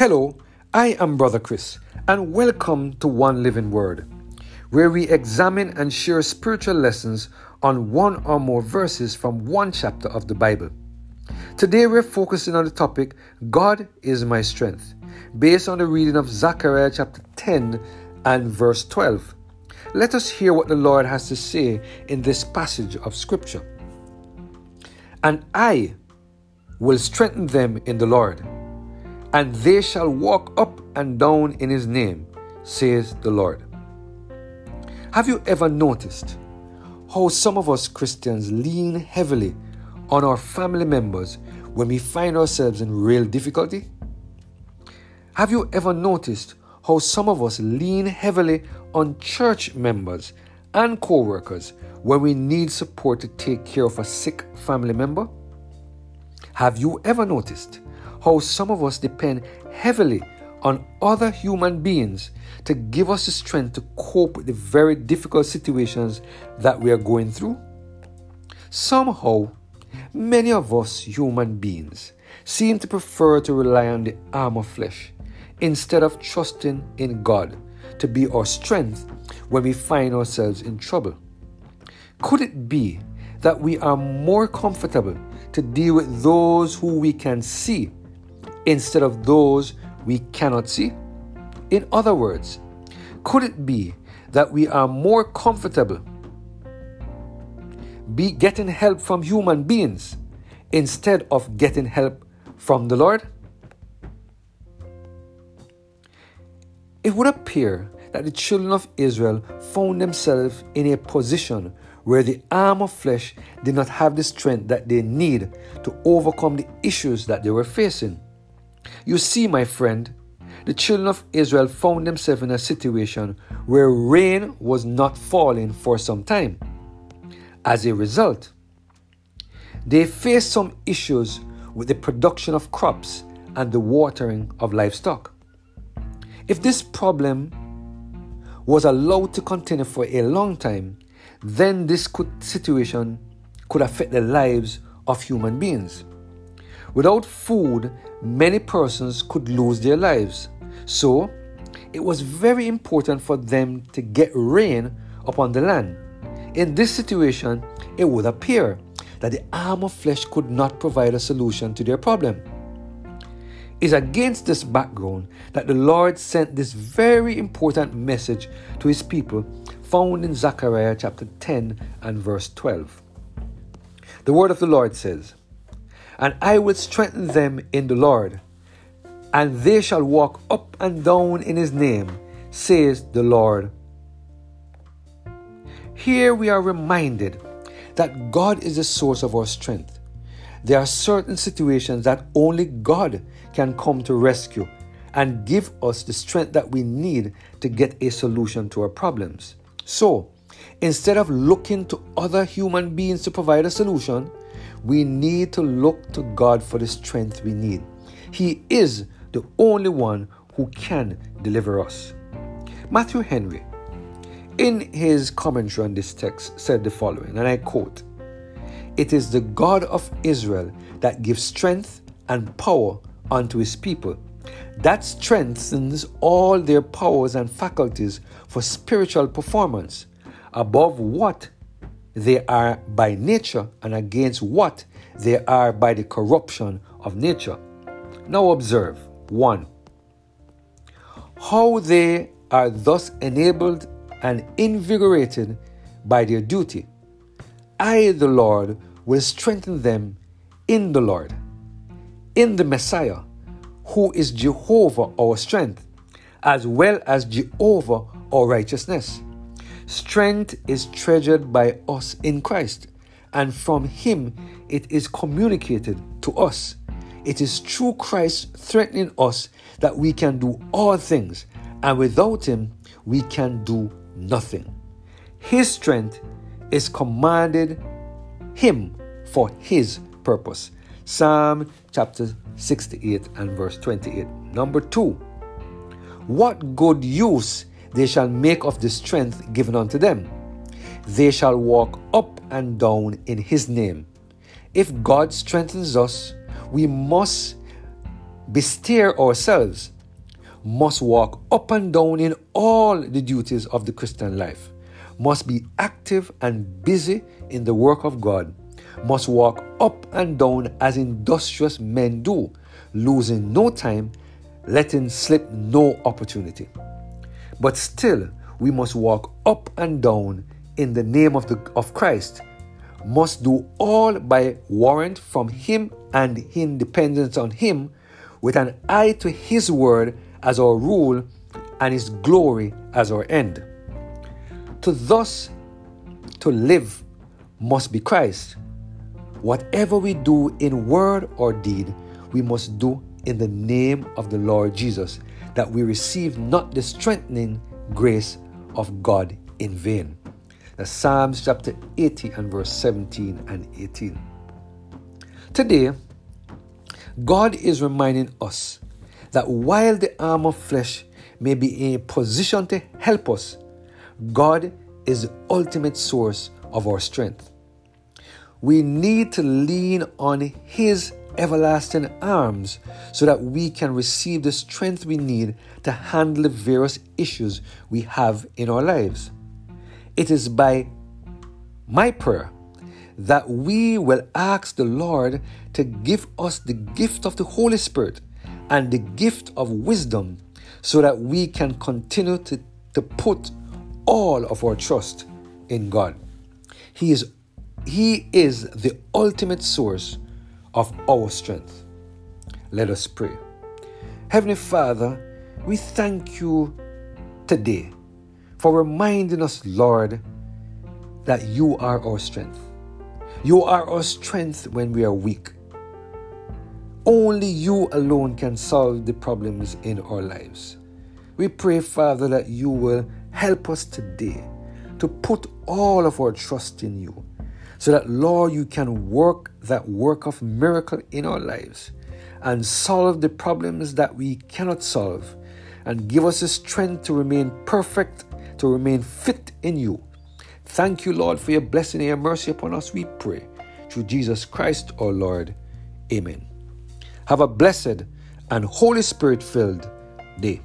Hello, I am Brother Chris, and welcome to One Living Word, where we examine and share spiritual lessons on one or more verses from one chapter of the Bible. Today we're focusing on the topic God is my strength, based on the reading of Zechariah chapter 10 and verse 12. Let us hear what the Lord has to say in this passage of Scripture. And I will strengthen them in the Lord and they shall walk up and down in his name, says the Lord. Have you ever noticed how some of us Christians lean heavily on our family members when we find ourselves in real difficulty? Have you ever noticed how some of us lean heavily on church members and co workers when we need support to take care of a sick family member? Have you ever noticed how some of us depend heavily on other human beings to give us the strength to cope with the very difficult situations that we are going through? Somehow, many of us human beings seem to prefer to rely on the arm of flesh instead of trusting in God to be our strength when we find ourselves in trouble. Could it be that we are more comfortable to deal with those who we can see instead of those we cannot see? In other words, could it be that we are more comfortable be getting help from human beings instead of getting help from the Lord? It would appear that the children of Israel found themselves in a position where the arm of flesh did not have the strength that they need to overcome the issues that they were facing. You see, my friend, the children of Israel found themselves in a situation where rain was not falling for some time. As a result, they faced some issues with the production of crops and the watering of livestock. If this problem was allowed to continue for a long time, then this could, situation could affect the lives of human beings. Without food, many persons could lose their lives. So, it was very important for them to get rain upon the land. In this situation, it would appear that the arm of flesh could not provide a solution to their problem. It's against this background that the Lord sent this very important message to his people found in Zechariah chapter 10 and verse 12. The word of the Lord says, and I will strengthen them in the Lord, and they shall walk up and down in his name, says the Lord. Here we are reminded that God is the source of our strength. There are certain situations that only God can come to rescue and give us the strength that we need to get a solution to our problems. So, instead of looking to other human beings to provide a solution, we need to look to God for the strength we need. He is the only one who can deliver us. Matthew Henry, in his commentary on this text, said the following, and I quote It is the God of Israel that gives strength and power unto his people. That strengthens all their powers and faculties for spiritual performance above what they are by nature and against what they are by the corruption of nature. Now observe 1. How they are thus enabled and invigorated by their duty. I, the Lord, will strengthen them in the Lord, in the Messiah, who is Jehovah our strength, as well as Jehovah our righteousness. Strength is treasured by us in Christ, and from Him it is communicated to us. It is through Christ threatening us that we can do all things, and without Him we can do nothing. His strength is commanded Him for His purpose. Psalm chapter 68 and verse 28. Number two, what good use they shall make of the strength given unto them. They shall walk up and down in his name. If God strengthens us, we must bestir ourselves, must walk up and down in all the duties of the Christian life, must be active and busy in the work of God, must walk up and down as industrious men do, losing no time, letting slip no opportunity. But still, we must walk up and down in the name of, the, of Christ, must do all by warrant from Him and in dependence on Him, with an eye to His word as our rule and His glory as our end. To thus to live must be Christ. Whatever we do in word or deed, we must do in the name of the Lord Jesus, that we receive not the strengthening grace of God in vain. The Psalms chapter 80 and verse 17 and 18. Today, God is reminding us that while the arm of flesh may be in a position to help us, God is the ultimate source of our strength. We need to lean on His everlasting arms so that we can receive the strength we need to handle the various issues we have in our lives. It is by my prayer that we will ask the Lord to give us the gift of the Holy Spirit and the gift of wisdom so that we can continue to, to put all of our trust in God. He is, he is the ultimate source of our strength. Let us pray. Heavenly Father, we thank you today for reminding us, Lord, that you are our strength. You are our strength when we are weak. Only you alone can solve the problems in our lives. We pray, Father, that you will help us today to put all of our trust in you so that, Lord, you can work that work of miracle in our lives and solve the problems that we cannot solve and give us the strength to remain perfect, to remain fit in you. Thank you, Lord, for your blessing and your mercy upon us, we pray. Through Jesus Christ, our Lord. Amen. Have a blessed and Holy Spirit filled day.